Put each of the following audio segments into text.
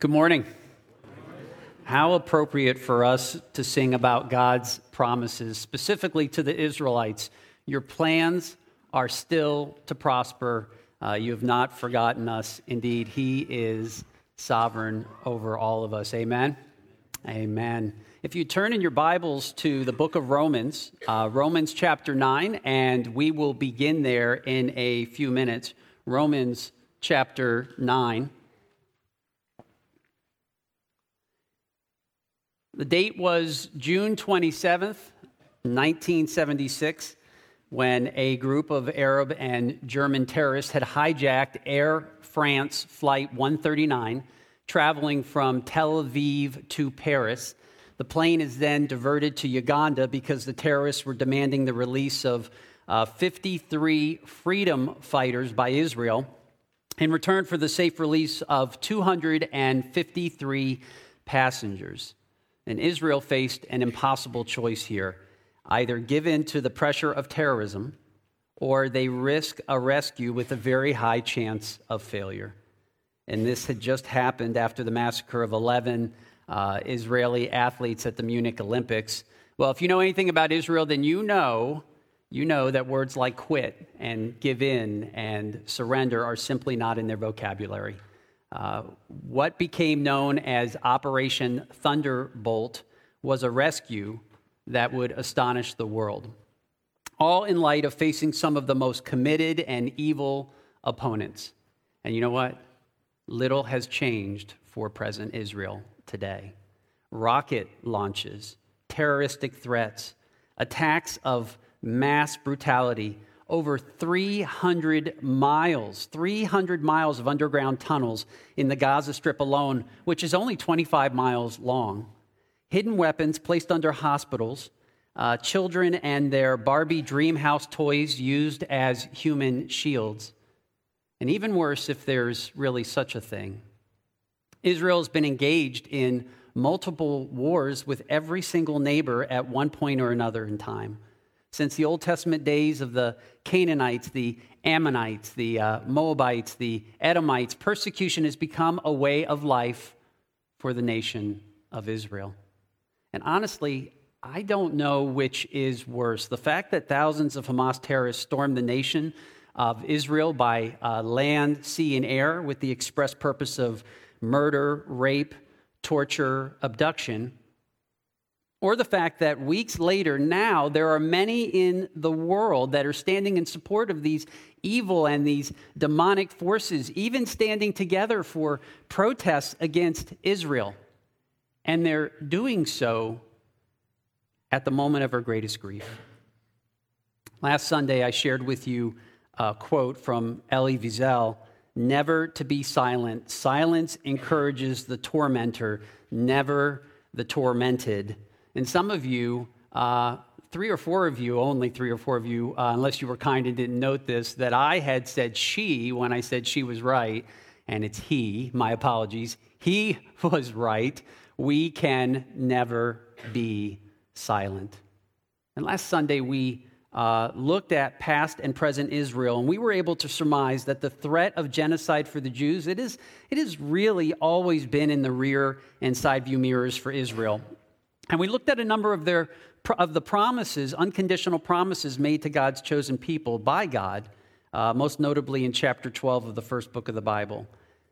Good morning. How appropriate for us to sing about God's promises, specifically to the Israelites. Your plans are still to prosper. Uh, you have not forgotten us. Indeed, He is sovereign over all of us. Amen. Amen. If you turn in your Bibles to the book of Romans, uh, Romans chapter 9, and we will begin there in a few minutes. Romans chapter 9. The date was June 27th, 1976, when a group of Arab and German terrorists had hijacked Air France Flight 139, traveling from Tel Aviv to Paris. The plane is then diverted to Uganda because the terrorists were demanding the release of uh, 53 freedom fighters by Israel in return for the safe release of 253 passengers. And Israel faced an impossible choice here either give in to the pressure of terrorism or they risk a rescue with a very high chance of failure. And this had just happened after the massacre of 11 uh, Israeli athletes at the Munich Olympics. Well, if you know anything about Israel, then you know you know that words like quit and give in and surrender are simply not in their vocabulary. Uh, what became known as Operation Thunderbolt was a rescue that would astonish the world, all in light of facing some of the most committed and evil opponents. And you know what? Little has changed for present Israel today. Rocket launches, terroristic threats, attacks of mass brutality over 300 miles, 300 miles of underground tunnels in the Gaza Strip alone, which is only 25 miles long. Hidden weapons placed under hospitals, uh, children and their Barbie dream house toys used as human shields. And even worse, if there's really such a thing. Israel's been engaged in multiple wars with every single neighbor at one point or another in time since the Old Testament days of the Canaanites, the Ammonites, the uh, Moabites, the Edomites, persecution has become a way of life for the nation of Israel. And honestly, I don't know which is worse. The fact that thousands of Hamas terrorists stormed the nation of Israel by uh, land, sea, and air with the express purpose of murder, rape, torture, abduction, or the fact that weeks later, now there are many in the world that are standing in support of these evil and these demonic forces, even standing together for protests against Israel. And they're doing so at the moment of our greatest grief. Last Sunday, I shared with you a quote from Elie Wiesel Never to be silent. Silence encourages the tormentor, never the tormented. And some of you, uh, three or four of you, only three or four of you, uh, unless you were kind and didn't note this, that I had said she when I said she was right, and it's he, my apologies. He was right. We can never be silent. And last Sunday, we uh, looked at past and present Israel, and we were able to surmise that the threat of genocide for the Jews, it, is, it has really always been in the rear and side view mirrors for Israel. And we looked at a number of, their, of the promises, unconditional promises made to God's chosen people by God, uh, most notably in chapter 12 of the first book of the Bible.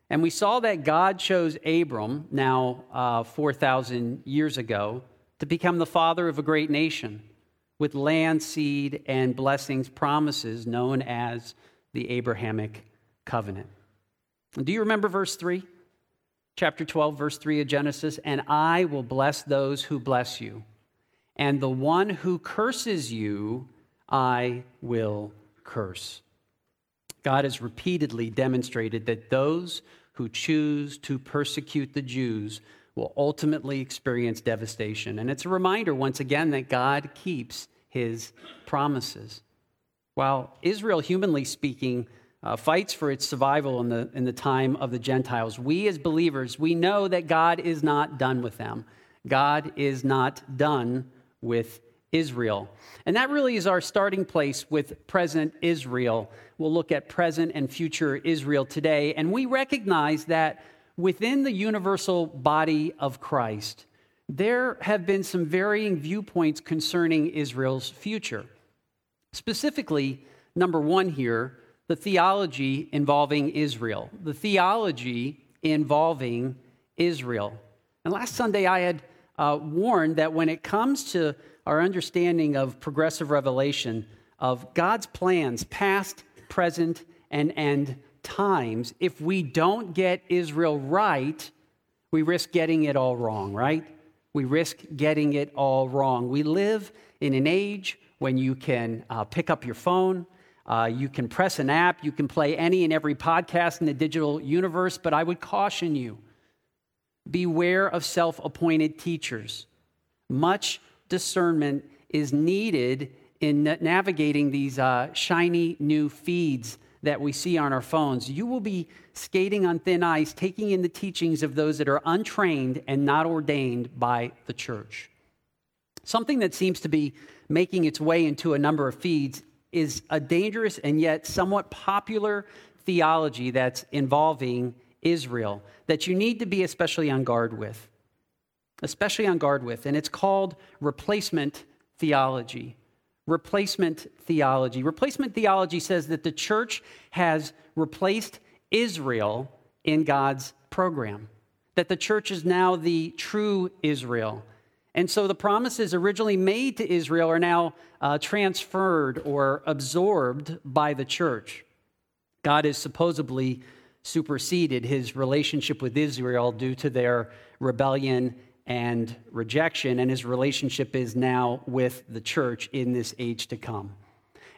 And we saw that God chose Abram, now uh, 4,000 years ago, to become the father of a great nation with land, seed, and blessings promises known as the Abrahamic covenant. do you remember verse 3? Chapter 12, verse 3 of Genesis, and I will bless those who bless you, and the one who curses you, I will curse. God has repeatedly demonstrated that those who choose to persecute the Jews will ultimately experience devastation. And it's a reminder, once again, that God keeps his promises. While Israel, humanly speaking, uh, fights for its survival in the, in the time of the Gentiles. We as believers, we know that God is not done with them. God is not done with Israel. And that really is our starting place with present Israel. We'll look at present and future Israel today. And we recognize that within the universal body of Christ, there have been some varying viewpoints concerning Israel's future. Specifically, number one here, the theology involving Israel. The theology involving Israel. And last Sunday, I had uh, warned that when it comes to our understanding of progressive revelation, of God's plans, past, present, and end times, if we don't get Israel right, we risk getting it all wrong, right? We risk getting it all wrong. We live in an age when you can uh, pick up your phone, uh, you can press an app, you can play any and every podcast in the digital universe, but I would caution you beware of self appointed teachers. Much discernment is needed in navigating these uh, shiny new feeds that we see on our phones. You will be skating on thin ice, taking in the teachings of those that are untrained and not ordained by the church. Something that seems to be making its way into a number of feeds is a dangerous and yet somewhat popular theology that's involving Israel that you need to be especially on guard with. Especially on guard with. And it's called replacement theology. Replacement theology. Replacement theology says that the church has replaced Israel in God's program, that the church is now the true Israel. And so the promises originally made to Israel are now uh, transferred or absorbed by the church. God has supposedly superseded his relationship with Israel due to their rebellion and rejection, and his relationship is now with the church in this age to come.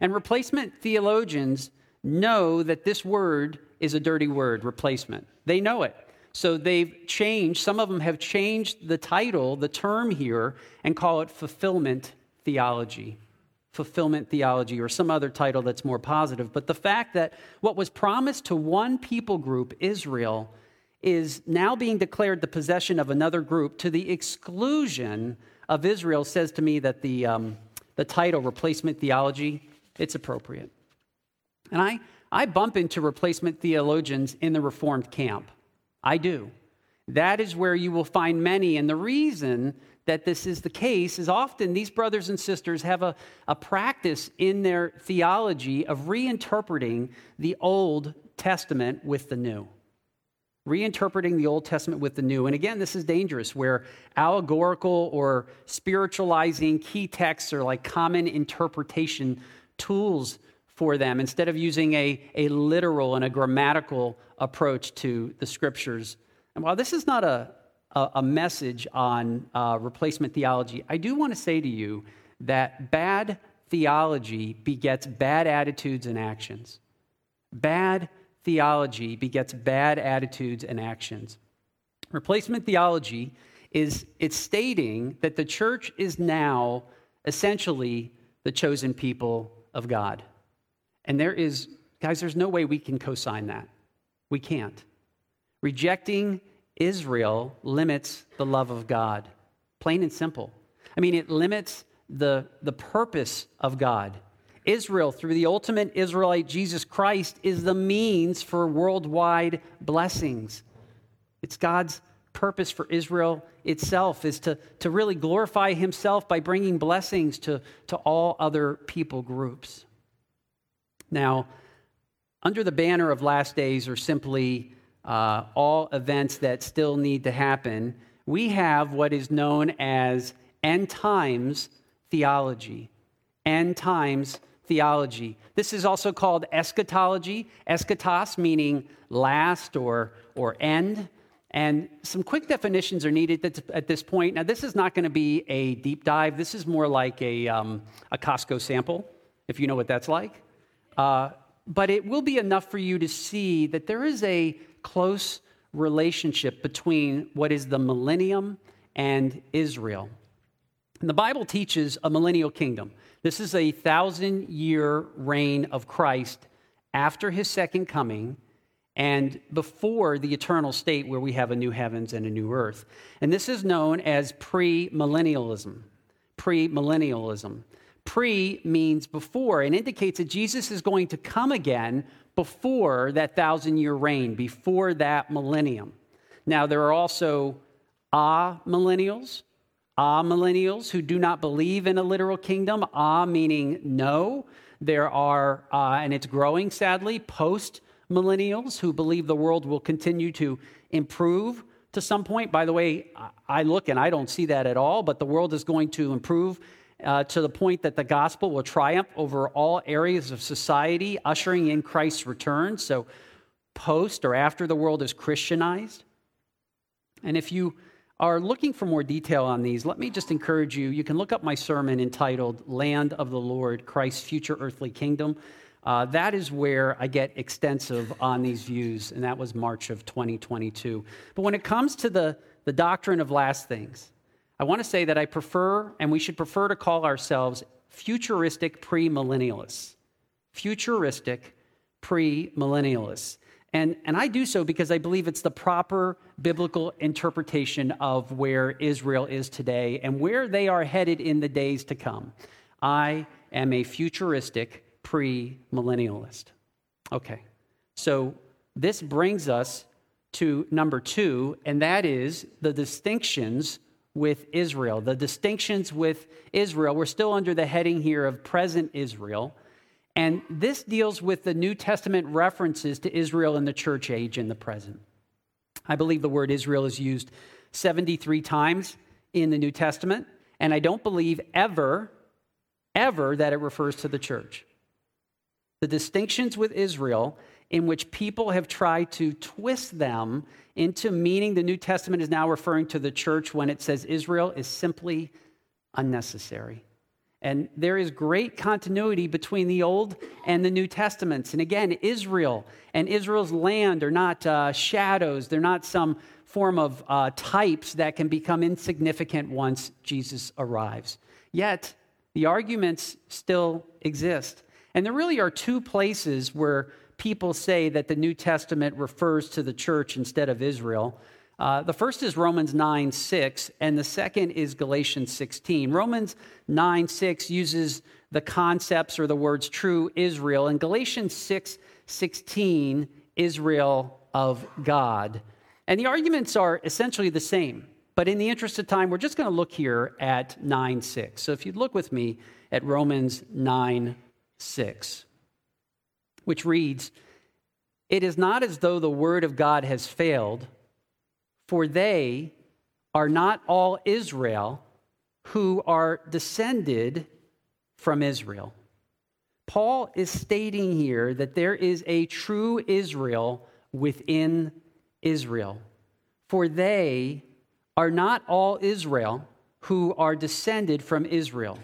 And replacement theologians know that this word is a dirty word, replacement. They know it. So they've changed, some of them have changed the title, the term here, and call it fulfillment theology fulfillment theology or some other title that's more positive. But the fact that what was promised to one people group, Israel, is now being declared the possession of another group to the exclusion of Israel says to me that the, um, the title, replacement theology, it's appropriate. And I, I bump into replacement theologians in the Reformed camp. I do. That is where you will find many. And the reason that this is the case is often these brothers and sisters have a, a practice in their theology of reinterpreting the Old Testament with the New. Reinterpreting the Old Testament with the New. And again, this is dangerous where allegorical or spiritualizing key texts are like common interpretation tools for them instead of using a, a literal and a grammatical approach to the scriptures. And while this is not a, a, a message on uh, replacement theology, I do want to say to you that bad theology begets bad attitudes and actions. Bad theology begets bad attitudes and actions. Replacement theology is it's stating that the church is now essentially the chosen people of God. And there is, guys, there's no way we can co sign that. We can't. Rejecting Israel limits the love of God, plain and simple. I mean, it limits the, the purpose of God. Israel, through the ultimate Israelite, Jesus Christ, is the means for worldwide blessings. It's God's purpose for Israel itself is to, to really glorify himself by bringing blessings to, to all other people groups. Now, under the banner of last days, or simply uh, all events that still need to happen, we have what is known as end times theology. End times theology. This is also called eschatology, eschatos meaning last or, or end. And some quick definitions are needed at this point. Now, this is not going to be a deep dive. This is more like a, um, a Costco sample, if you know what that's like. Uh, but it will be enough for you to see that there is a close relationship between what is the millennium and Israel. And the Bible teaches a millennial kingdom. This is a thousand year reign of Christ after his second coming and before the eternal state where we have a new heavens and a new earth. And this is known as premillennialism. Premillennialism. Pre means before and indicates that Jesus is going to come again before that thousand year reign, before that millennium. Now, there are also ah millennials, ah millennials who do not believe in a literal kingdom, ah meaning no. There are, uh, and it's growing sadly, post millennials who believe the world will continue to improve to some point. By the way, I look and I don't see that at all, but the world is going to improve uh, to the point that the gospel will triumph over all areas of society, ushering in Christ's return. So, post or after the world is Christianized. And if you are looking for more detail on these, let me just encourage you. You can look up my sermon entitled Land of the Lord Christ's Future Earthly Kingdom. Uh, that is where I get extensive on these views, and that was March of 2022. But when it comes to the, the doctrine of last things, I want to say that I prefer, and we should prefer to call ourselves futuristic premillennialists. Futuristic premillennialists. And, and I do so because I believe it's the proper biblical interpretation of where Israel is today and where they are headed in the days to come. I am a futuristic premillennialist. Okay, so this brings us to number two, and that is the distinctions with Israel. The distinctions with Israel. We're still under the heading here of present Israel. And this deals with the New Testament references to Israel in the church age in the present. I believe the word Israel is used 73 times in the New Testament, and I don't believe ever, ever that it refers to the church the distinctions with Israel in which people have tried to twist them into meaning the New Testament is now referring to the church when it says Israel is simply unnecessary. And there is great continuity between the Old and the New Testaments. And again, Israel and Israel's land are not uh, shadows, they're not some form of uh, types that can become insignificant once Jesus arrives. Yet, the arguments still exist. And there really are two places where people say that the New Testament refers to the church instead of Israel. Uh, the first is Romans 9 6, and the second is Galatians 16. Romans 9 6 uses the concepts or the words true Israel, and Galatians 6 16, Israel of God. And the arguments are essentially the same. But in the interest of time, we're just going to look here at 9 6. So if you'd look with me at Romans 9 6, which reads, It is not as though the word of God has failed, for they are not all Israel who are descended from Israel. Paul is stating here that there is a true Israel within Israel. For they are not all Israel who are descended from Israel.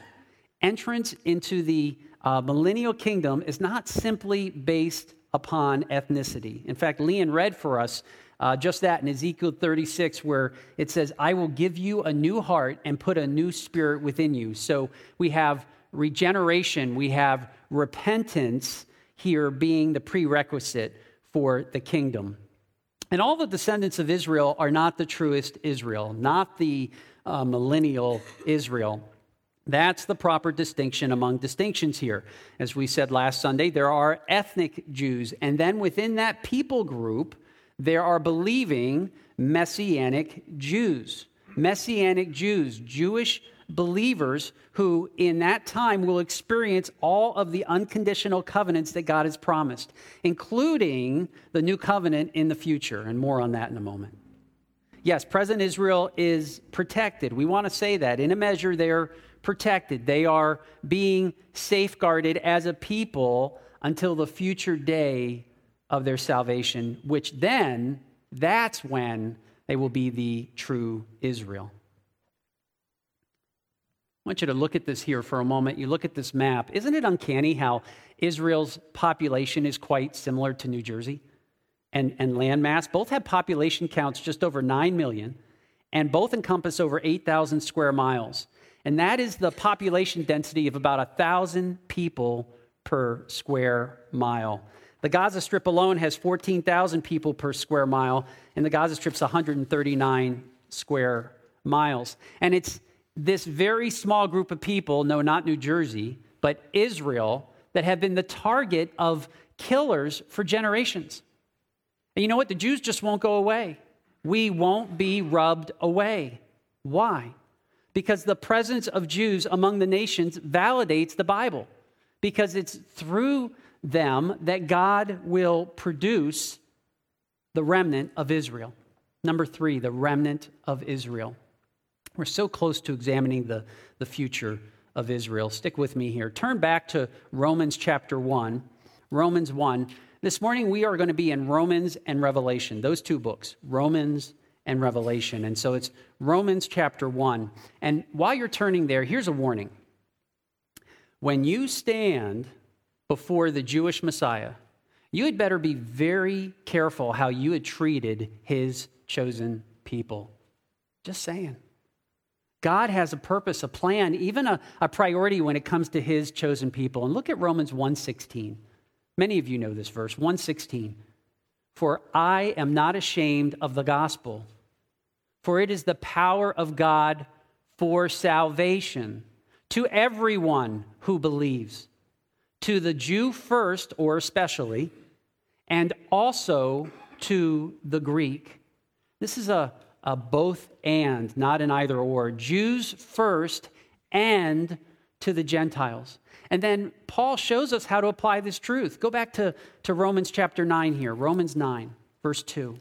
Entrance into the uh, millennial kingdom is not simply based upon ethnicity. In fact, Leon read for us uh, just that in Ezekiel 36, where it says, I will give you a new heart and put a new spirit within you. So we have regeneration, we have repentance here being the prerequisite for the kingdom. And all the descendants of Israel are not the truest Israel, not the uh, millennial Israel. That's the proper distinction among distinctions here. As we said last Sunday, there are ethnic Jews, and then within that people group, there are believing Messianic Jews. Messianic Jews, Jewish believers who in that time will experience all of the unconditional covenants that God has promised, including the new covenant in the future, and more on that in a moment. Yes, present Israel is protected. We want to say that. In a measure, they're protected. They are being safeguarded as a people until the future day of their salvation, which then, that's when they will be the true Israel. I want you to look at this here for a moment. You look at this map. Isn't it uncanny how Israel's population is quite similar to New Jersey and, and landmass? Both have population counts just over 9 million, and both encompass over 8,000 square miles and that is the population density of about 1,000 people per square mile. The Gaza Strip alone has 14,000 people per square mile, and the Gaza Strip's 139 square miles. And it's this very small group of people, no, not New Jersey, but Israel, that have been the target of killers for generations. And you know what? The Jews just won't go away. we won't be rubbed away. Why? Because the presence of Jews among the nations validates the Bible, because it's through them that God will produce the remnant of Israel. Number three, the remnant of Israel. We're so close to examining the, the future of Israel. Stick with me here. Turn back to Romans chapter 1. Romans 1. This morning we are going to be in Romans and Revelation, those two books, Romans and Revelation. And so it's Romans chapter 1. And while you're turning there, here's a warning. When you stand before the Jewish Messiah, you had better be very careful how you had treated his chosen people. Just saying. God has a purpose, a plan, even a, a priority when it comes to his chosen people. And look at Romans 1:16. Many of you know this verse, 116. For I am not ashamed of the gospel, for it is the power of God for salvation to everyone who believes, to the Jew first or especially, and also to the Greek. This is a, a both and, not an either or. Jews first and to the Gentiles. And then Paul shows us how to apply this truth. Go back to, to Romans chapter 9 here, Romans 9, verse 2.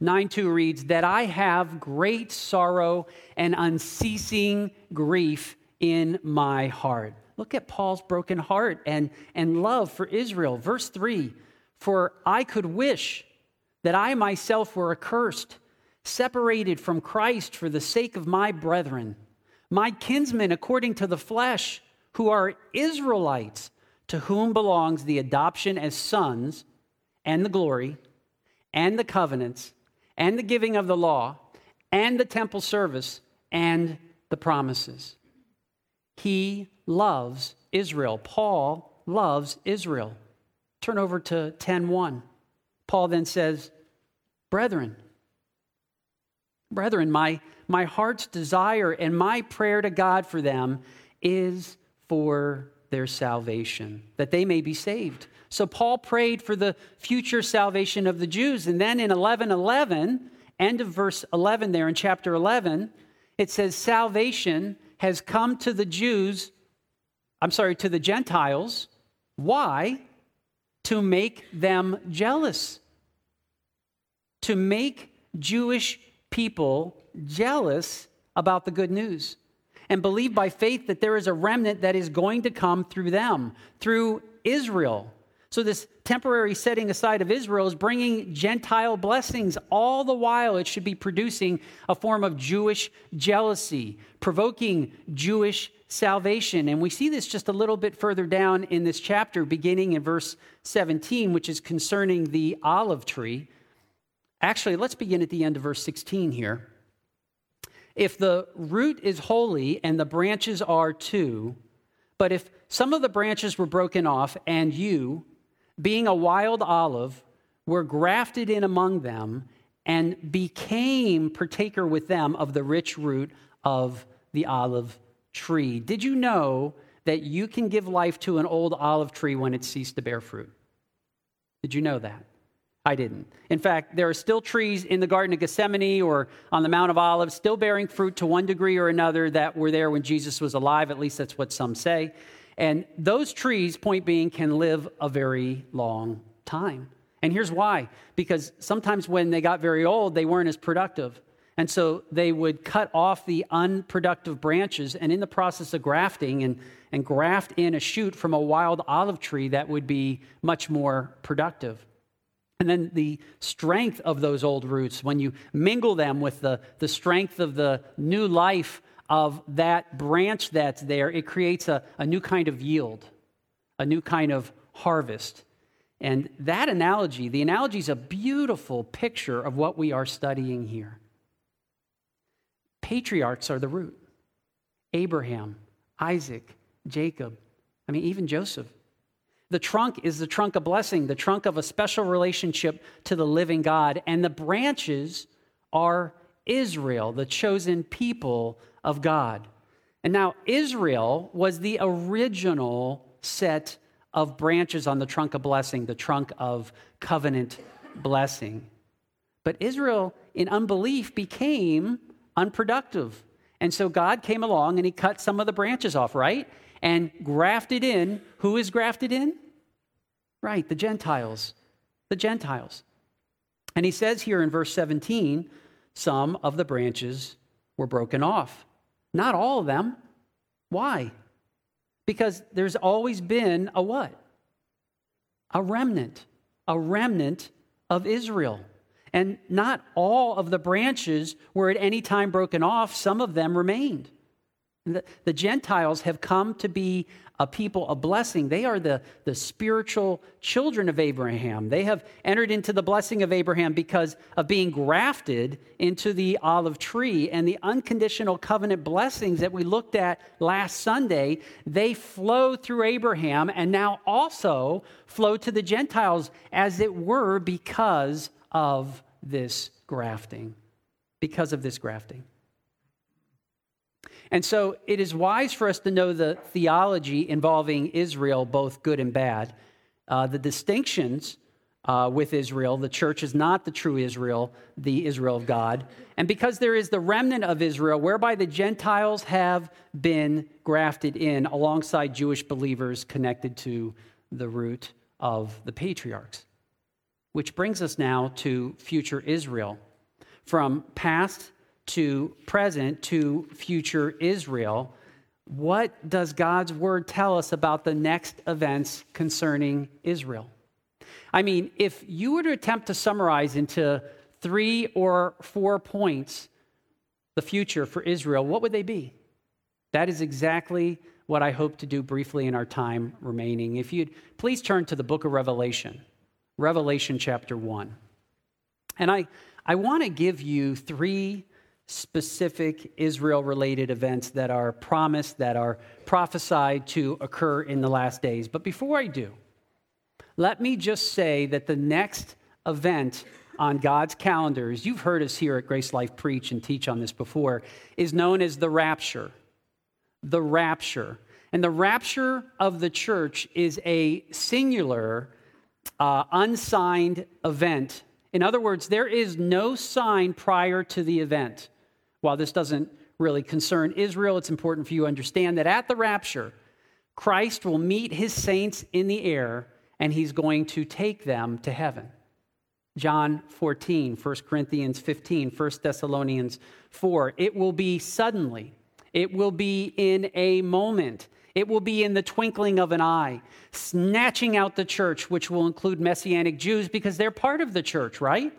Nine two reads that I have great sorrow and unceasing grief in my heart. Look at Paul's broken heart and, and love for Israel. Verse 3 For I could wish that I myself were accursed separated from Christ for the sake of my brethren, my kinsmen according to the flesh, who are Israelites, to whom belongs the adoption as sons, and the glory, and the covenants, and the giving of the law, and the temple service, and the promises. He loves Israel. Paul loves Israel. Turn over to 10:1. Paul then says, "Brethren, Brethren, my, my heart's desire and my prayer to God for them is for their salvation, that they may be saved. So Paul prayed for the future salvation of the Jews. And then in 11:11, end of verse 11 there in chapter 11, it says salvation has come to the Jews, I'm sorry, to the Gentiles. Why? To make them jealous. To make Jewish people jealous about the good news and believe by faith that there is a remnant that is going to come through them, through Israel. So, this temporary setting aside of Israel is bringing Gentile blessings. All the while, it should be producing a form of Jewish jealousy, provoking Jewish salvation. And we see this just a little bit further down in this chapter, beginning in verse 17, which is concerning the olive tree. Actually, let's begin at the end of verse 16 here. If the root is holy and the branches are too, but if some of the branches were broken off and you, being a wild olive, were grafted in among them and became partaker with them of the rich root of the olive tree. Did you know that you can give life to an old olive tree when it ceased to bear fruit? Did you know that? I didn't. In fact, there are still trees in the Garden of Gethsemane or on the Mount of Olives still bearing fruit to one degree or another that were there when Jesus was alive. At least that's what some say. And those trees, point being, can live a very long time. And here's why because sometimes when they got very old, they weren't as productive. And so they would cut off the unproductive branches and, in the process of grafting, and, and graft in a shoot from a wild olive tree that would be much more productive. And then the strength of those old roots, when you mingle them with the, the strength of the new life of that branch that's there, it creates a, a new kind of yield, a new kind of harvest. And that analogy, the analogy is a beautiful picture of what we are studying here. Patriarchs are the root Abraham, Isaac, Jacob, I mean, even Joseph. The trunk is the trunk of blessing, the trunk of a special relationship to the living God. And the branches are Israel, the chosen people of God. And now, Israel was the original set of branches on the trunk of blessing, the trunk of covenant blessing. But Israel, in unbelief, became unproductive. And so God came along and he cut some of the branches off, right? And grafted in. Who is grafted in? Right, the Gentiles. The Gentiles. And he says here in verse 17 some of the branches were broken off. Not all of them. Why? Because there's always been a what? A remnant. A remnant of Israel. And not all of the branches were at any time broken off, some of them remained. The, the, Gentiles have come to be a people of blessing. They are the, the spiritual children of Abraham. They have entered into the blessing of Abraham because of being grafted into the olive tree. And the unconditional covenant blessings that we looked at last Sunday, they flow through Abraham and now also flow to the Gentiles, as it were, because of this grafting. Because of this grafting. And so it is wise for us to know the theology involving Israel, both good and bad. Uh, the distinctions uh, with Israel, the church is not the true Israel, the Israel of God. And because there is the remnant of Israel, whereby the Gentiles have been grafted in alongside Jewish believers connected to the root of the patriarchs. Which brings us now to future Israel. From past to present to future Israel, what does God's word tell us about the next events concerning Israel? I mean, if you were to attempt to summarize into three or four points the future for Israel, what would they be? That is exactly what I hope to do briefly in our time remaining. If you'd please turn to the book of Revelation. Revelation chapter 1. And I, I want to give you three specific Israel related events that are promised, that are prophesied to occur in the last days. But before I do, let me just say that the next event on God's calendar calendars, you've heard us here at Grace Life preach and teach on this before, is known as the rapture. The rapture. And the rapture of the church is a singular uh, unsigned event. In other words, there is no sign prior to the event. While this doesn't really concern Israel, it's important for you to understand that at the rapture, Christ will meet his saints in the air and he's going to take them to heaven. John 14, 1 Corinthians 15, 1 Thessalonians 4. It will be suddenly, it will be in a moment. It will be in the twinkling of an eye, snatching out the church, which will include Messianic Jews because they're part of the church, right?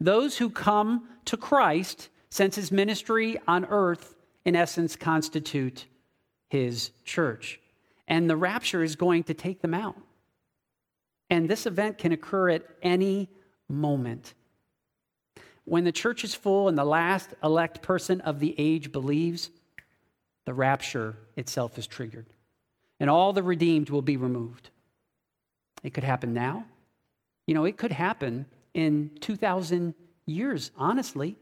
Those who come to Christ, since his ministry on earth, in essence, constitute his church. And the rapture is going to take them out. And this event can occur at any moment. When the church is full and the last elect person of the age believes, the rapture itself is triggered. And all the redeemed will be removed. It could happen now. You know, it could happen in 2,000 years, honestly.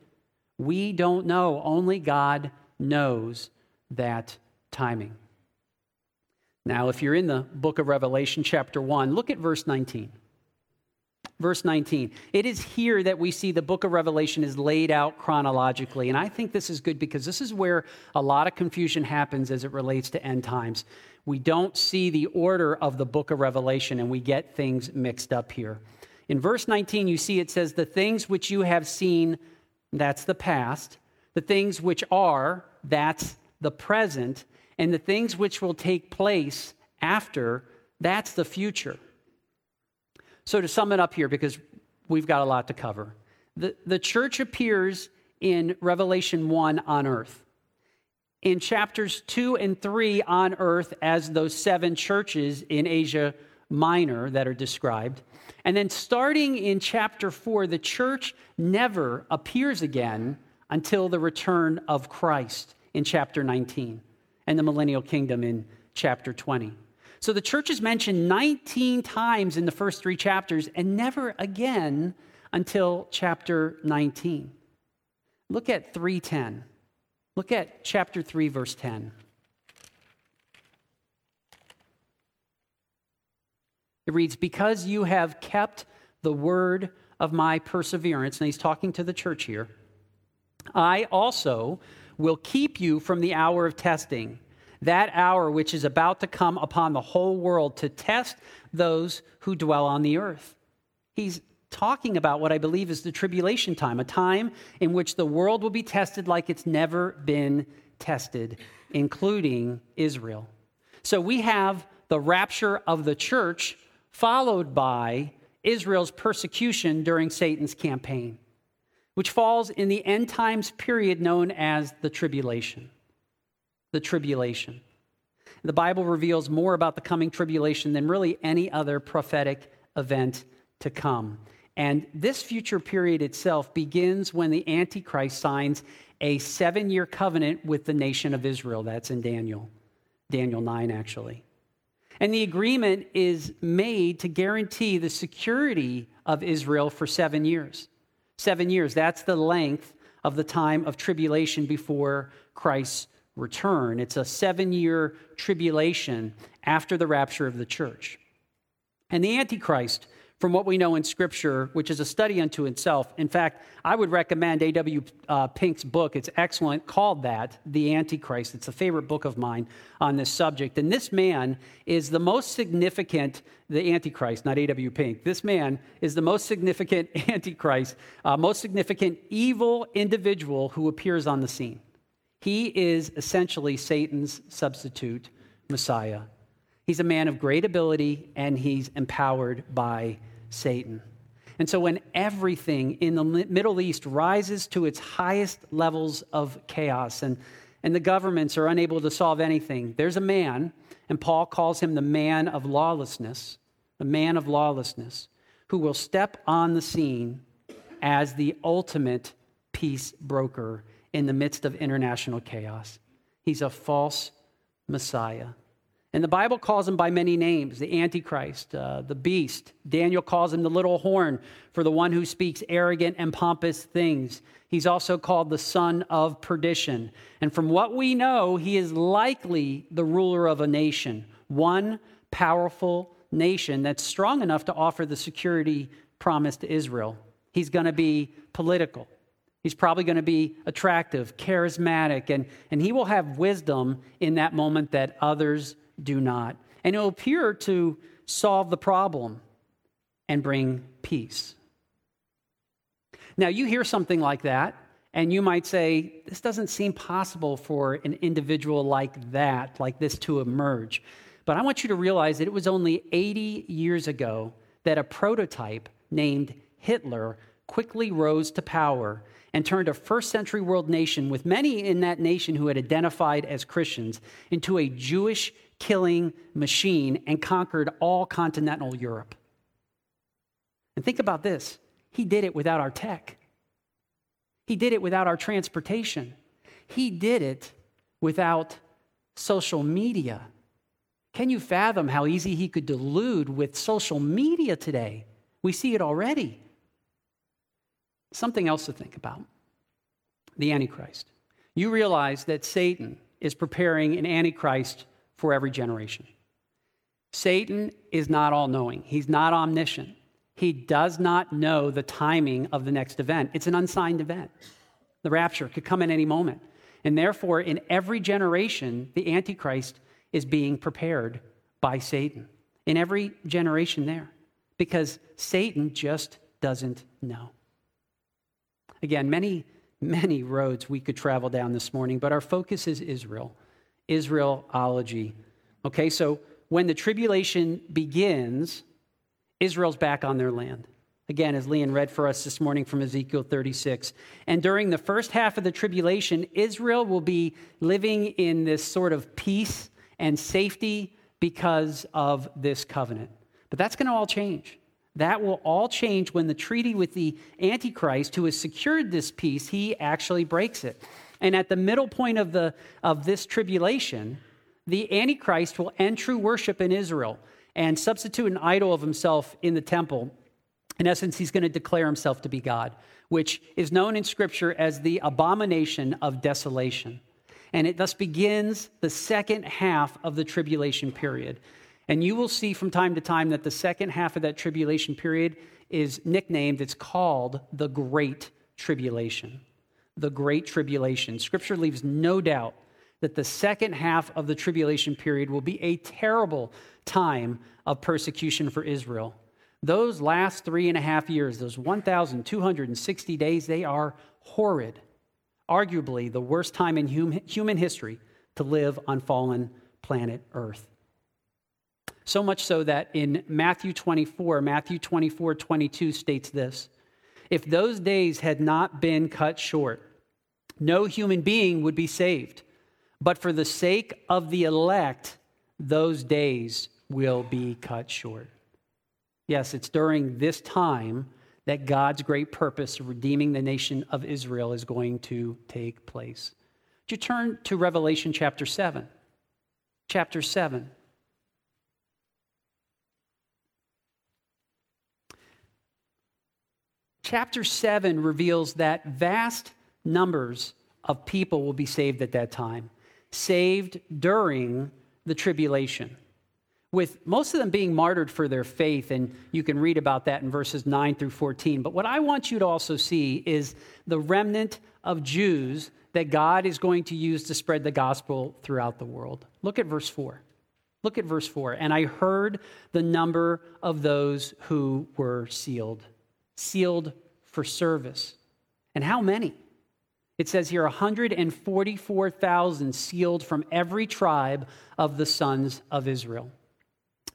We don't know. Only God knows that timing. Now, if you're in the book of Revelation, chapter 1, look at verse 19. Verse 19. It is here that we see the book of Revelation is laid out chronologically. And I think this is good because this is where a lot of confusion happens as it relates to end times. We don't see the order of the book of Revelation and we get things mixed up here. In verse 19, you see it says, The things which you have seen, that's the past. The things which are, that's the present. And the things which will take place after, that's the future. So, to sum it up here, because we've got a lot to cover, the, the church appears in Revelation 1 on earth. In chapters 2 and 3 on earth, as those seven churches in Asia Minor that are described. And then starting in chapter 4, the church never appears again until the return of Christ in chapter 19 and the millennial kingdom in chapter 20. So the church is mentioned 19 times in the first three chapters and never again until chapter 19. Look at 310. Look at chapter 3, verse 10. It reads, Because you have kept the word of my perseverance, and he's talking to the church here, I also will keep you from the hour of testing, that hour which is about to come upon the whole world to test those who dwell on the earth. He's talking about what I believe is the tribulation time, a time in which the world will be tested like it's never been tested, including Israel. So we have the rapture of the church followed by Israel's persecution during Satan's campaign, which falls in the end times period known as the tribulation. The tribulation. The Bible reveals more about the coming tribulation than really any other prophetic event to come. And this future period itself begins when the Antichrist signs a seven year covenant with the nation of Israel. That's in Daniel, Daniel 9, actually. And the agreement is made to guarantee the security of Israel for seven years. Seven years, that's the length of the time of tribulation before Christ's return. It's a seven year tribulation after the rapture of the church. And the Antichrist from what we know in Scripture, which is a study unto itself. In fact, I would recommend A.W. Uh, Pink's book. It's excellent, called that, The Antichrist. It's a favorite book of mine on this subject. And this man is the most significant, the Antichrist, not A.W. Pink. This man is the most significant Antichrist, uh, most significant evil individual who appears on the scene. He is essentially Satan's substitute Messiah. He's a man of great ability and he's empowered by Satan. And so, when everything in the Middle East rises to its highest levels of chaos and, and the governments are unable to solve anything, there's a man, and Paul calls him the man of lawlessness, the man of lawlessness, who will step on the scene as the ultimate peace broker in the midst of international chaos. He's a false Messiah. And the Bible calls him by many names the Antichrist, uh, the beast. Daniel calls him the little horn for the one who speaks arrogant and pompous things. He's also called the son of perdition. And from what we know, he is likely the ruler of a nation, one powerful nation that's strong enough to offer the security promised to Israel. He's going to be political. He's probably going to be attractive, charismatic, and, and he will have wisdom in that moment that others do not. And it will appear to solve the problem and bring peace. Now, you hear something like that, and you might say, This doesn't seem possible for an individual like that, like this, to emerge. But I want you to realize that it was only 80 years ago that a prototype named Hitler quickly rose to power and turned a first century world nation, with many in that nation who had identified as Christians, into a Jewish killing machine and conquered all continental Europe. And think about this he did it without our tech, he did it without our transportation, he did it without social media. Can you fathom how easy he could delude with social media today? We see it already. Something else to think about the Antichrist. You realize that Satan is preparing an Antichrist for every generation. Satan is not all knowing, he's not omniscient. He does not know the timing of the next event. It's an unsigned event. The rapture could come at any moment. And therefore, in every generation, the Antichrist is being prepared by Satan. In every generation, there. Because Satan just doesn't know. Again, many, many roads we could travel down this morning, but our focus is Israel. Israelology. Okay, so when the tribulation begins, Israel's back on their land. Again, as Leon read for us this morning from Ezekiel 36. And during the first half of the tribulation, Israel will be living in this sort of peace and safety because of this covenant. But that's going to all change. That will all change when the treaty with the Antichrist, who has secured this peace, he actually breaks it. And at the middle point of, the, of this tribulation, the Antichrist will end true worship in Israel and substitute an idol of himself in the temple. In essence, he's going to declare himself to be God, which is known in Scripture as the abomination of desolation. And it thus begins the second half of the tribulation period. And you will see from time to time that the second half of that tribulation period is nicknamed, it's called the Great Tribulation. The Great Tribulation. Scripture leaves no doubt that the second half of the tribulation period will be a terrible time of persecution for Israel. Those last three and a half years, those 1,260 days, they are horrid. Arguably the worst time in human history to live on fallen planet Earth. So much so that in Matthew 24, Matthew 24, 22 states this If those days had not been cut short, no human being would be saved. But for the sake of the elect, those days will be cut short. Yes, it's during this time that God's great purpose of redeeming the nation of Israel is going to take place. Would you turn to Revelation chapter 7? Chapter 7. Chapter 7 reveals that vast numbers of people will be saved at that time, saved during the tribulation with most of them being martyred for their faith, and you can read about that in verses 9 through 14. But what I want you to also see is the remnant of Jews that God is going to use to spread the gospel throughout the world. Look at verse 4. Look at verse 4. And I heard the number of those who were sealed, sealed for service. And how many? It says here 144,000 sealed from every tribe of the sons of Israel.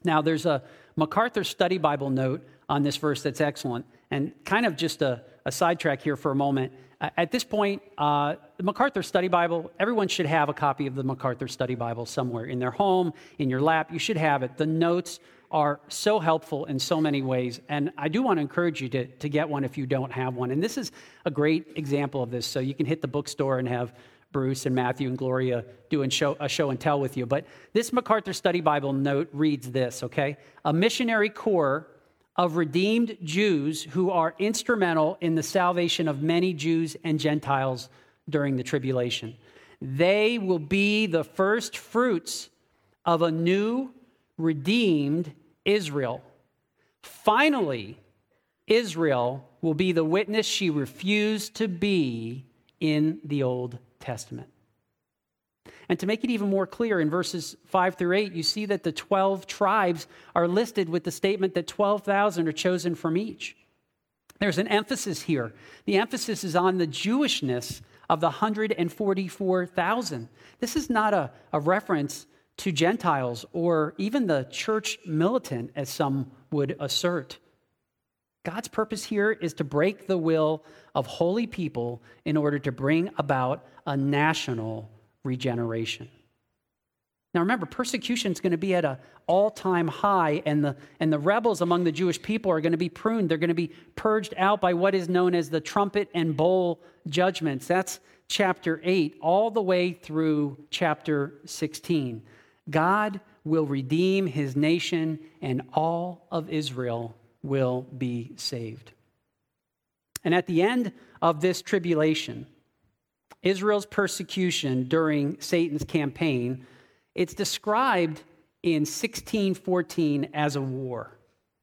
Now, there's a MacArthur Study Bible note on this verse that's excellent. And kind of just a, a sidetrack here for a moment. At this point, uh, the MacArthur Study Bible, everyone should have a copy of the MacArthur Study Bible somewhere in their home, in your lap. You should have it. The notes are so helpful in so many ways. And I do want to encourage you to, to get one if you don't have one. And this is a great example of this. So you can hit the bookstore and have Bruce and Matthew and Gloria doing show, a show and tell with you. But this MacArthur Study Bible note reads this, okay? A missionary corps of redeemed Jews who are instrumental in the salvation of many Jews and Gentiles during the tribulation. They will be the first fruits of a new, redeemed Israel. Finally, Israel will be the witness she refused to be in the Old Testament. And to make it even more clear, in verses 5 through 8, you see that the 12 tribes are listed with the statement that 12,000 are chosen from each. There's an emphasis here. The emphasis is on the Jewishness of the 144,000. This is not a, a reference to Gentiles or even the church militant, as some would assert. God's purpose here is to break the will of holy people in order to bring about a national regeneration. Now remember, persecution is going to be at an all time high, and the, and the rebels among the Jewish people are going to be pruned. They're going to be purged out by what is known as the trumpet and bowl judgments. That's chapter 8, all the way through chapter 16. God will redeem his nation, and all of Israel will be saved. And at the end of this tribulation, Israel's persecution during Satan's campaign, it's described in 1614 as a war.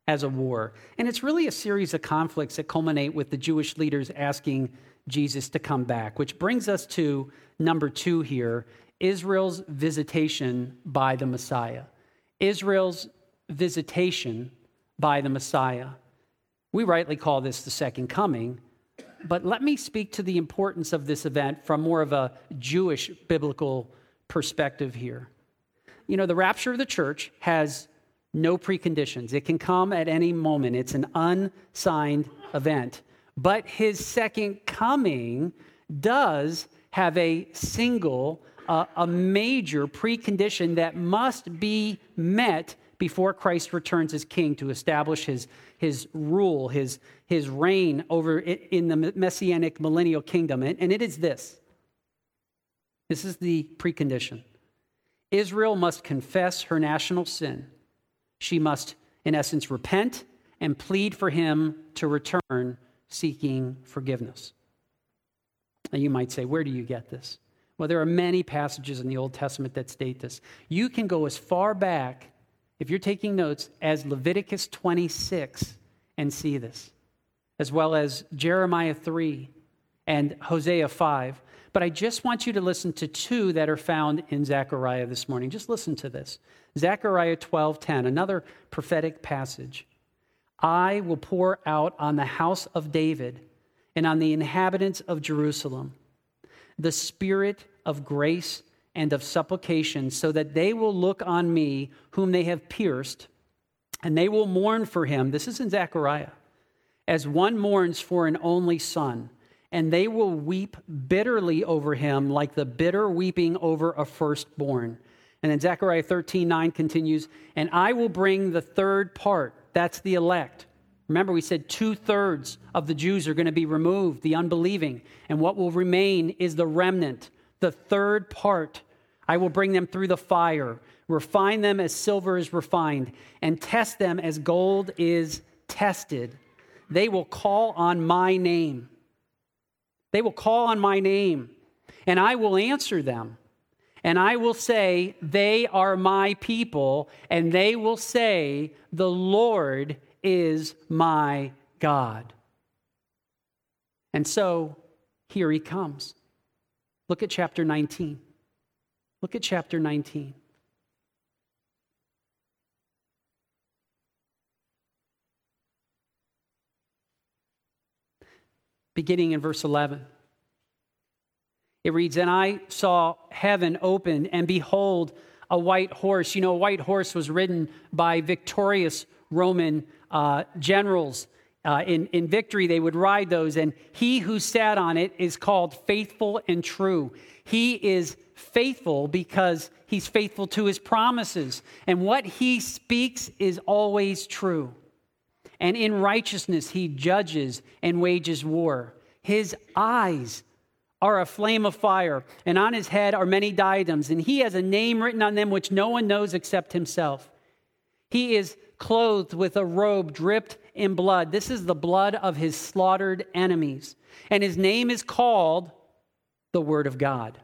As a war. And it's really a series of conflicts that culminate with the Jewish leaders asking Jesus to come back, which brings us to number two here Israel's visitation by the Messiah. Israel's visitation by the Messiah. We rightly call this the second coming, but let me speak to the importance of this event from more of a Jewish biblical perspective here. You know, the rapture of the church has no preconditions, it can come at any moment, it's an unsigned event. But his second coming does have a single, uh, a major precondition that must be met before Christ returns as king to establish his, his rule, his, his reign over in the messianic millennial kingdom. And, and it is this this is the precondition Israel must confess her national sin. She must, in essence, repent and plead for him to return seeking forgiveness. And you might say, where do you get this? Well, there are many passages in the Old Testament that state this. You can go as far back if you're taking notes, as Leviticus 26 and see this, as well as Jeremiah 3 and Hosea 5. But I just want you to listen to two that are found in Zechariah this morning. Just listen to this. Zechariah 12:10, another prophetic passage. I will pour out on the house of David and on the inhabitants of Jerusalem the spirit of grace and of supplication, so that they will look on me, whom they have pierced, and they will mourn for him. This is in Zechariah, as one mourns for an only son, and they will weep bitterly over him, like the bitter weeping over a firstborn. And then Zechariah 13 9 continues, and I will bring the third part, that's the elect Remember, we said two thirds of the Jews are going to be removed, the unbelieving, and what will remain is the remnant, the third part. I will bring them through the fire, refine them as silver is refined, and test them as gold is tested. They will call on my name. They will call on my name, and I will answer them. And I will say, They are my people, and they will say, The Lord is my God. And so here he comes. Look at chapter 19. Look at chapter 19. Beginning in verse 11. It reads, And I saw heaven open, and behold, a white horse. You know, a white horse was ridden by victorious Roman uh, generals. Uh, in, in victory, they would ride those, and he who sat on it is called faithful and true. He is faithful because he's faithful to his promises, and what he speaks is always true. And in righteousness, he judges and wages war. His eyes are a flame of fire, and on his head are many diadems, and he has a name written on them which no one knows except himself. He is clothed with a robe dripped in blood. This is the blood of his slaughtered enemies. And his name is called the Word of God.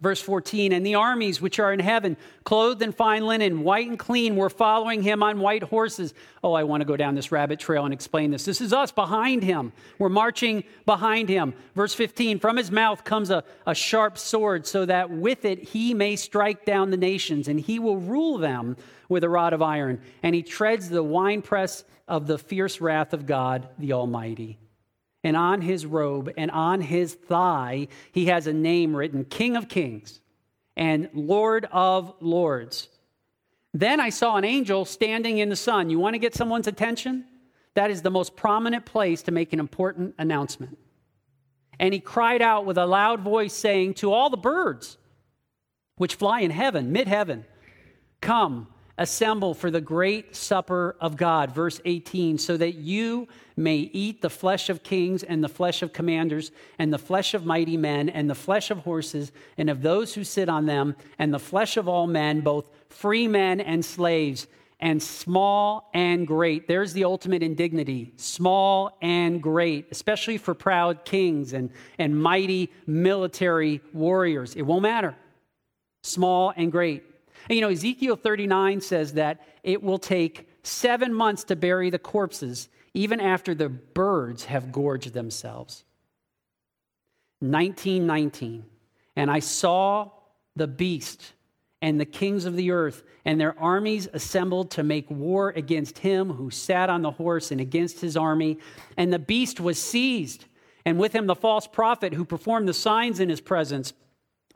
Verse 14, and the armies which are in heaven, clothed in fine linen, white and clean, were following him on white horses. Oh, I want to go down this rabbit trail and explain this. This is us behind him. We're marching behind him. Verse 15, from his mouth comes a, a sharp sword, so that with it he may strike down the nations, and he will rule them with a rod of iron. And he treads the winepress of the fierce wrath of God the Almighty and on his robe and on his thigh, he has a name written King of Kings and Lord of Lords. Then I saw an angel standing in the sun. You want to get someone's attention? That is the most prominent place to make an important announcement. And he cried out with a loud voice, saying to all the birds which fly in heaven, mid heaven, Come, assemble for the great supper of God. Verse 18, so that you may eat the flesh of kings and the flesh of commanders and the flesh of mighty men and the flesh of horses and of those who sit on them and the flesh of all men, both free men and slaves, and small and great. There's the ultimate indignity small and great, especially for proud kings and, and mighty military warriors. It won't matter. Small and great. And you know, Ezekiel 39 says that it will take seven months to bury the corpses, even after the birds have gorged themselves. 1919. And I saw the beast and the kings of the earth and their armies assembled to make war against him who sat on the horse and against his army. And the beast was seized, and with him the false prophet who performed the signs in his presence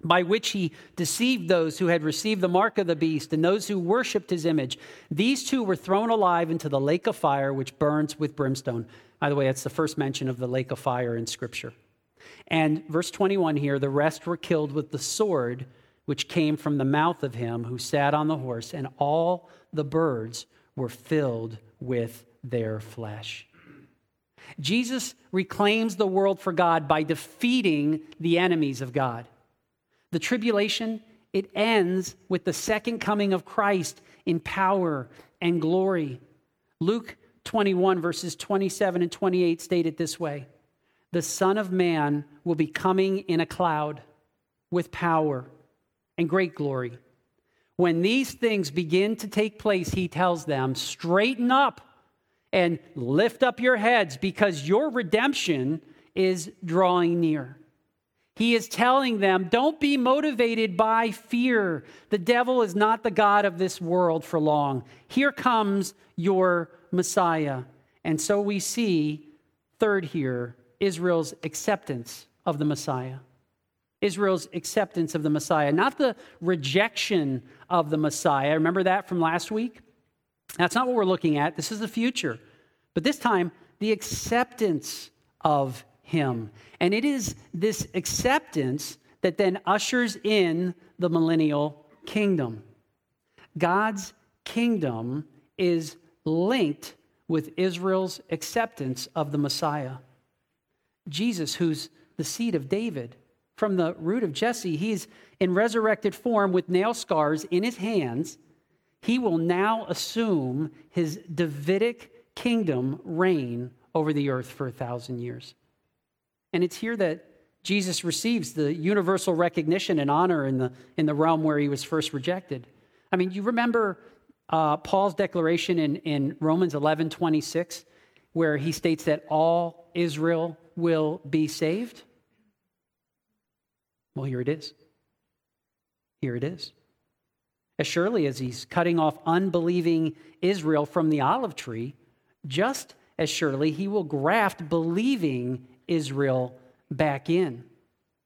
by which he deceived those who had received the mark of the beast and those who worshiped his image. These two were thrown alive into the lake of fire, which burns with brimstone. By the way, that's the first mention of the lake of fire in Scripture. And verse 21 here the rest were killed with the sword which came from the mouth of him who sat on the horse, and all the birds were filled with their flesh. Jesus reclaims the world for God by defeating the enemies of God. The tribulation, it ends with the second coming of Christ in power and glory. Luke 21, verses 27 and 28 state it this way The Son of Man will be coming in a cloud with power and great glory. When these things begin to take place, he tells them, straighten up and lift up your heads because your redemption is drawing near. He is telling them, don't be motivated by fear. The devil is not the God of this world for long. Here comes your Messiah. And so we see, third here, Israel's acceptance of the Messiah. Israel's acceptance of the Messiah, not the rejection of the Messiah. Remember that from last week? That's not what we're looking at. This is the future. But this time, the acceptance of him. And it is this acceptance that then ushers in the millennial kingdom. God's kingdom is linked with Israel's acceptance of the Messiah. Jesus, who's the seed of David, from the root of Jesse, he's in resurrected form with nail scars in his hands. He will now assume his Davidic kingdom reign over the earth for a thousand years. And it's here that Jesus receives the universal recognition and honor in the, in the realm where he was first rejected. I mean, you remember uh, Paul's declaration in, in Romans 11 26, where he states that all Israel will be saved? Well, here it is. Here it is. As surely as he's cutting off unbelieving Israel from the olive tree, just as surely he will graft believing Israel back in.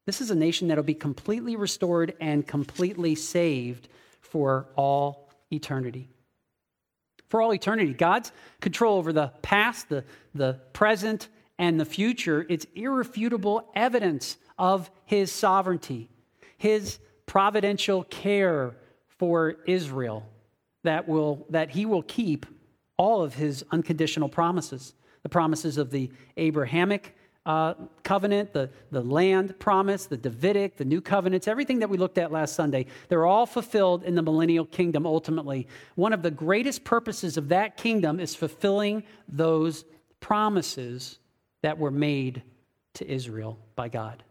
This is a nation that will be completely restored and completely saved for all eternity. For all eternity. God's control over the past, the, the present, and the future, it's irrefutable evidence of his sovereignty, his providential care for Israel that, will, that he will keep all of his unconditional promises the promises of the Abrahamic uh, covenant, the, the land promise, the Davidic, the new covenants, everything that we looked at last Sunday, they're all fulfilled in the millennial kingdom ultimately. One of the greatest purposes of that kingdom is fulfilling those promises that were made to Israel by God.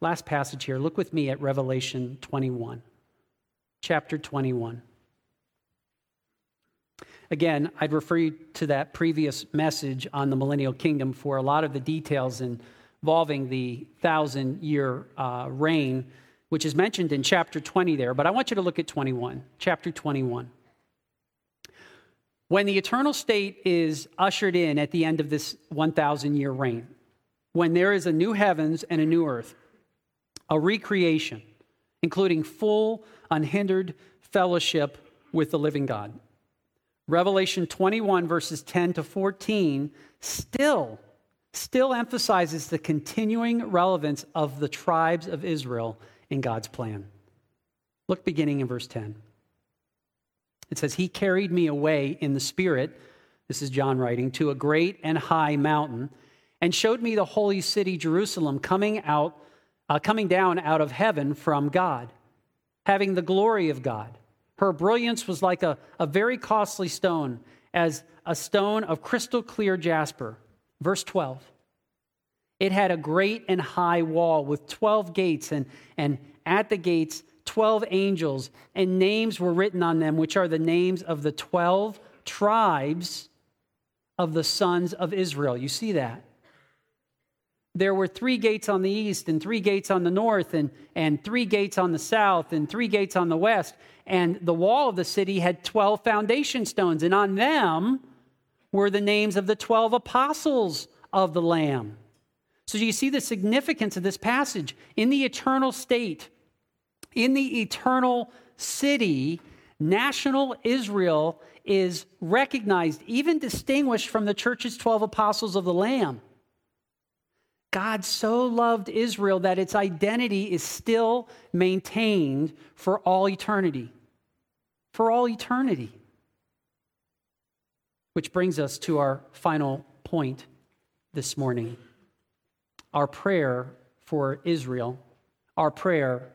Last passage here, look with me at Revelation 21, chapter 21. Again, I'd refer you to that previous message on the millennial kingdom for a lot of the details involving the thousand year uh, reign, which is mentioned in chapter 20 there. But I want you to look at 21, chapter 21. When the eternal state is ushered in at the end of this 1,000 year reign, when there is a new heavens and a new earth, a recreation, including full, unhindered fellowship with the living God. Revelation 21, verses 10 to 14, still, still emphasizes the continuing relevance of the tribes of Israel in God's plan. Look beginning in verse 10. It says, He carried me away in the Spirit, this is John writing, to a great and high mountain, and showed me the holy city Jerusalem coming out, uh, coming down out of heaven from God, having the glory of God. Her brilliance was like a, a very costly stone, as a stone of crystal clear jasper. Verse 12. It had a great and high wall with 12 gates, and, and at the gates, 12 angels, and names were written on them, which are the names of the 12 tribes of the sons of Israel. You see that? There were three gates on the east and three gates on the north and, and three gates on the south and three gates on the west. And the wall of the city had 12 foundation stones, and on them were the names of the 12 apostles of the Lamb. So you see the significance of this passage. In the eternal state, in the eternal city, national Israel is recognized, even distinguished from the church's 12 apostles of the Lamb. God so loved Israel that its identity is still maintained for all eternity. For all eternity. Which brings us to our final point this morning our prayer for Israel. Our prayer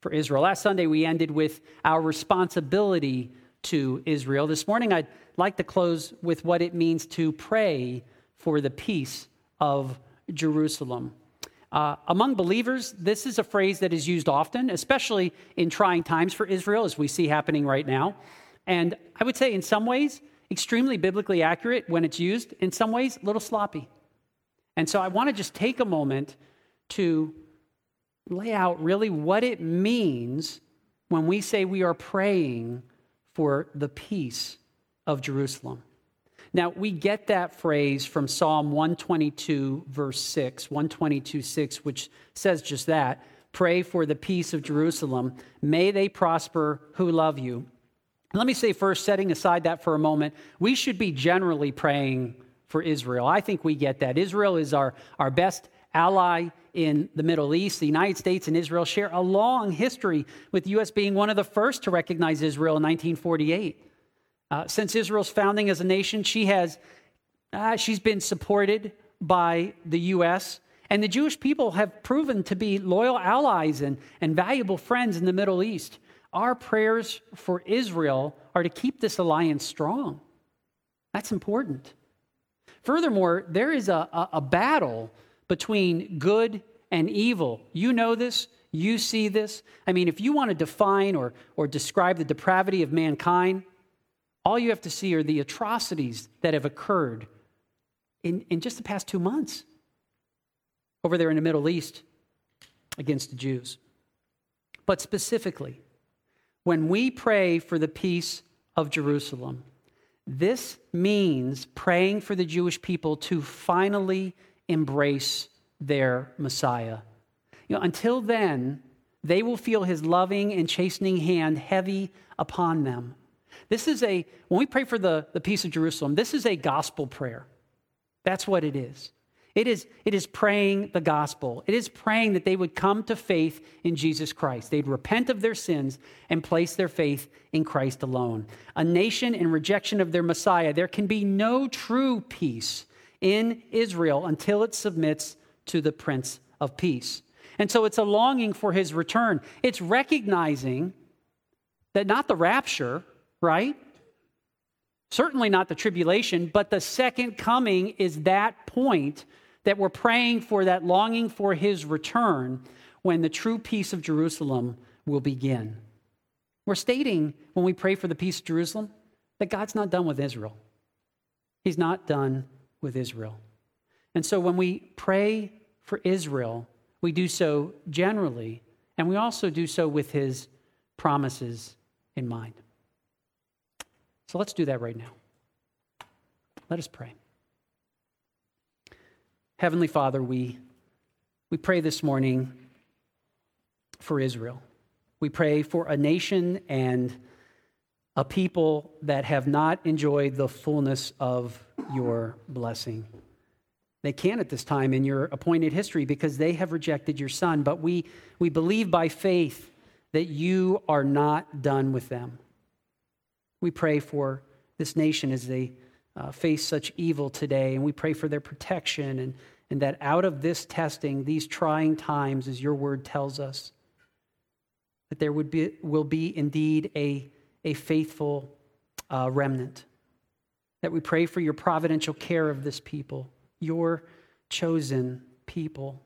for Israel. Last Sunday, we ended with our responsibility to Israel. This morning, I'd like to close with what it means to pray for the peace of Jerusalem. Uh, among believers, this is a phrase that is used often, especially in trying times for Israel, as we see happening right now. And I would say, in some ways, extremely biblically accurate when it's used, in some ways, a little sloppy. And so I want to just take a moment to lay out really what it means when we say we are praying for the peace of Jerusalem. Now, we get that phrase from Psalm 122, verse 6, 122, 6, which says just that pray for the peace of Jerusalem. May they prosper who love you. Let me say first, setting aside that for a moment, we should be generally praying for Israel. I think we get that. Israel is our, our best ally in the Middle East. The United States and Israel share a long history, with the U.S. being one of the first to recognize Israel in 1948. Uh, since Israel's founding as a nation, she has uh, she's been supported by the U.S. And the Jewish people have proven to be loyal allies and, and valuable friends in the Middle East. Our prayers for Israel are to keep this alliance strong. That's important. Furthermore, there is a, a, a battle between good and evil. You know this. You see this. I mean, if you want to define or, or describe the depravity of mankind, all you have to see are the atrocities that have occurred in, in just the past two months over there in the Middle East against the Jews. But specifically, when we pray for the peace of Jerusalem, this means praying for the Jewish people to finally embrace their Messiah. You know, until then, they will feel his loving and chastening hand heavy upon them. This is a, when we pray for the, the peace of Jerusalem, this is a gospel prayer. That's what it is. It is, it is praying the gospel. It is praying that they would come to faith in Jesus Christ. They'd repent of their sins and place their faith in Christ alone. A nation in rejection of their Messiah, there can be no true peace in Israel until it submits to the Prince of Peace. And so it's a longing for his return. It's recognizing that not the rapture, right? Certainly not the tribulation, but the second coming is that point that we're praying for, that longing for his return when the true peace of Jerusalem will begin. We're stating when we pray for the peace of Jerusalem that God's not done with Israel. He's not done with Israel. And so when we pray for Israel, we do so generally, and we also do so with his promises in mind. So let's do that right now. Let us pray. Heavenly Father, we, we pray this morning for Israel. We pray for a nation and a people that have not enjoyed the fullness of your blessing. They can at this time in your appointed history because they have rejected your son. But we, we believe by faith that you are not done with them. We pray for this nation as they uh, face such evil today, and we pray for their protection and, and that out of this testing, these trying times, as your word tells us, that there would be, will be indeed a, a faithful uh, remnant. That we pray for your providential care of this people, your chosen people.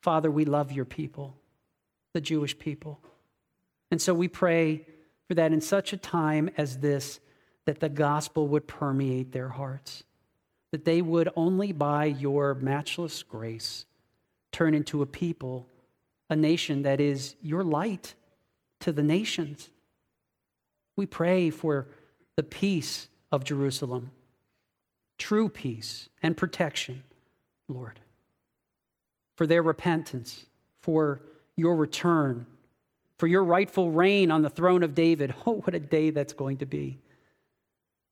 Father, we love your people, the Jewish people. And so we pray for that in such a time as this, that the gospel would permeate their hearts, that they would only by your matchless grace turn into a people, a nation that is your light to the nations. We pray for the peace of Jerusalem, true peace and protection, Lord, for their repentance, for your return for your rightful reign on the throne of David. Oh, what a day that's going to be.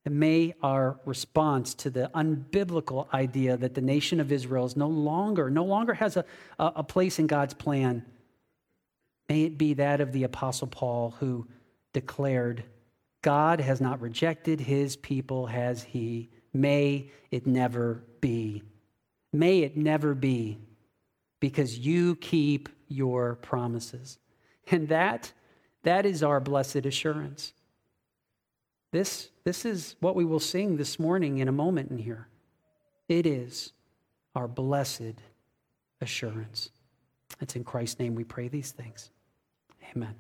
And may our response to the unbiblical idea that the nation of Israel is no longer, no longer has a, a place in God's plan, may it be that of the Apostle Paul who declared, God has not rejected his people, has he? May it never be. May it never be, because you keep your promises. And that, that is our blessed assurance. This, this is what we will sing this morning in a moment in here. It is our blessed assurance. It's in Christ's name we pray these things. Amen.